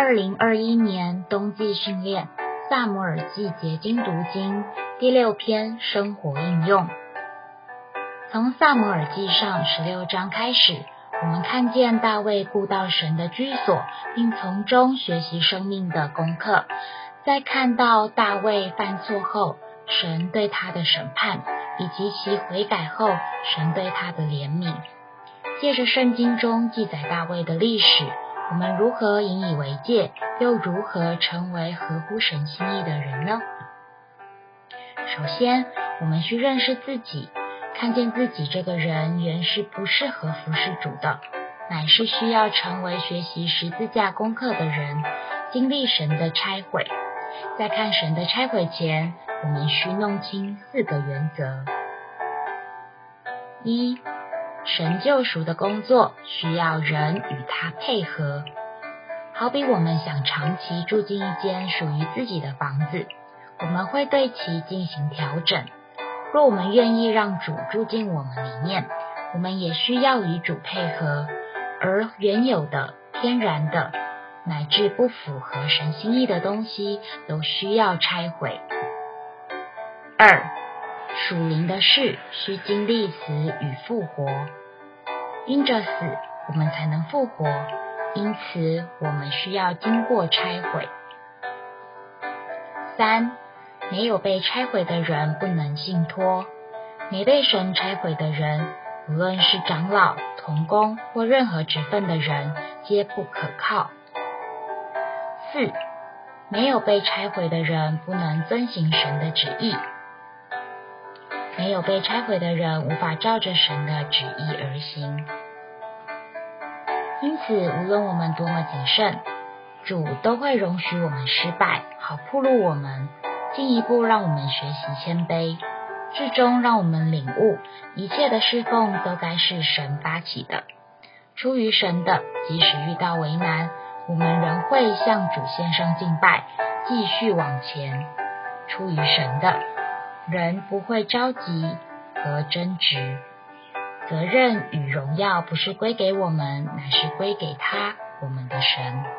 二零二一年冬季训练《萨姆尔记结晶读经》第六篇生活应用。从《萨姆尔记上》十六章开始，我们看见大卫顾到神的居所，并从中学习生命的功课。在看到大卫犯错后，神对他的审判，以及其悔改后，神对他的怜悯。借着圣经中记载大卫的历史，我们如何引以为戒，又如何成为合乎神心意的人呢？首先，我们需认识自己，看见自己这个人原是不适合服侍主的，乃是需要成为学习十字架功课的人，经历神的拆毁。在看神的拆毁前，我们需弄清四个原则：一。神救赎的工作需要人与他配合，好比我们想长期住进一间属于自己的房子，我们会对其进行调整。若我们愿意让主住进我们里面，我们也需要与主配合，而原有的、天然的，乃至不符合神心意的东西，都需要拆毁。二。属灵的事需经历死与复活，因着死，我们才能复活。因此，我们需要经过拆毁。三，没有被拆毁的人不能信托；没被神拆毁的人，无论是长老、童工或任何职分的人，皆不可靠。四，没有被拆毁的人不能遵行神的旨意。没有被拆毁的人无法照着神的旨意而行，因此无论我们多么谨慎，主都会容许我们失败，好铺路我们，进一步让我们学习谦卑，最终让我们领悟一切的侍奉都该是神发起的，出于神的，即使遇到为难，我们仍会向主献上敬拜，继续往前，出于神的。人不会着急和争执，责任与荣耀不是归给我们，乃是归给他，我们的神。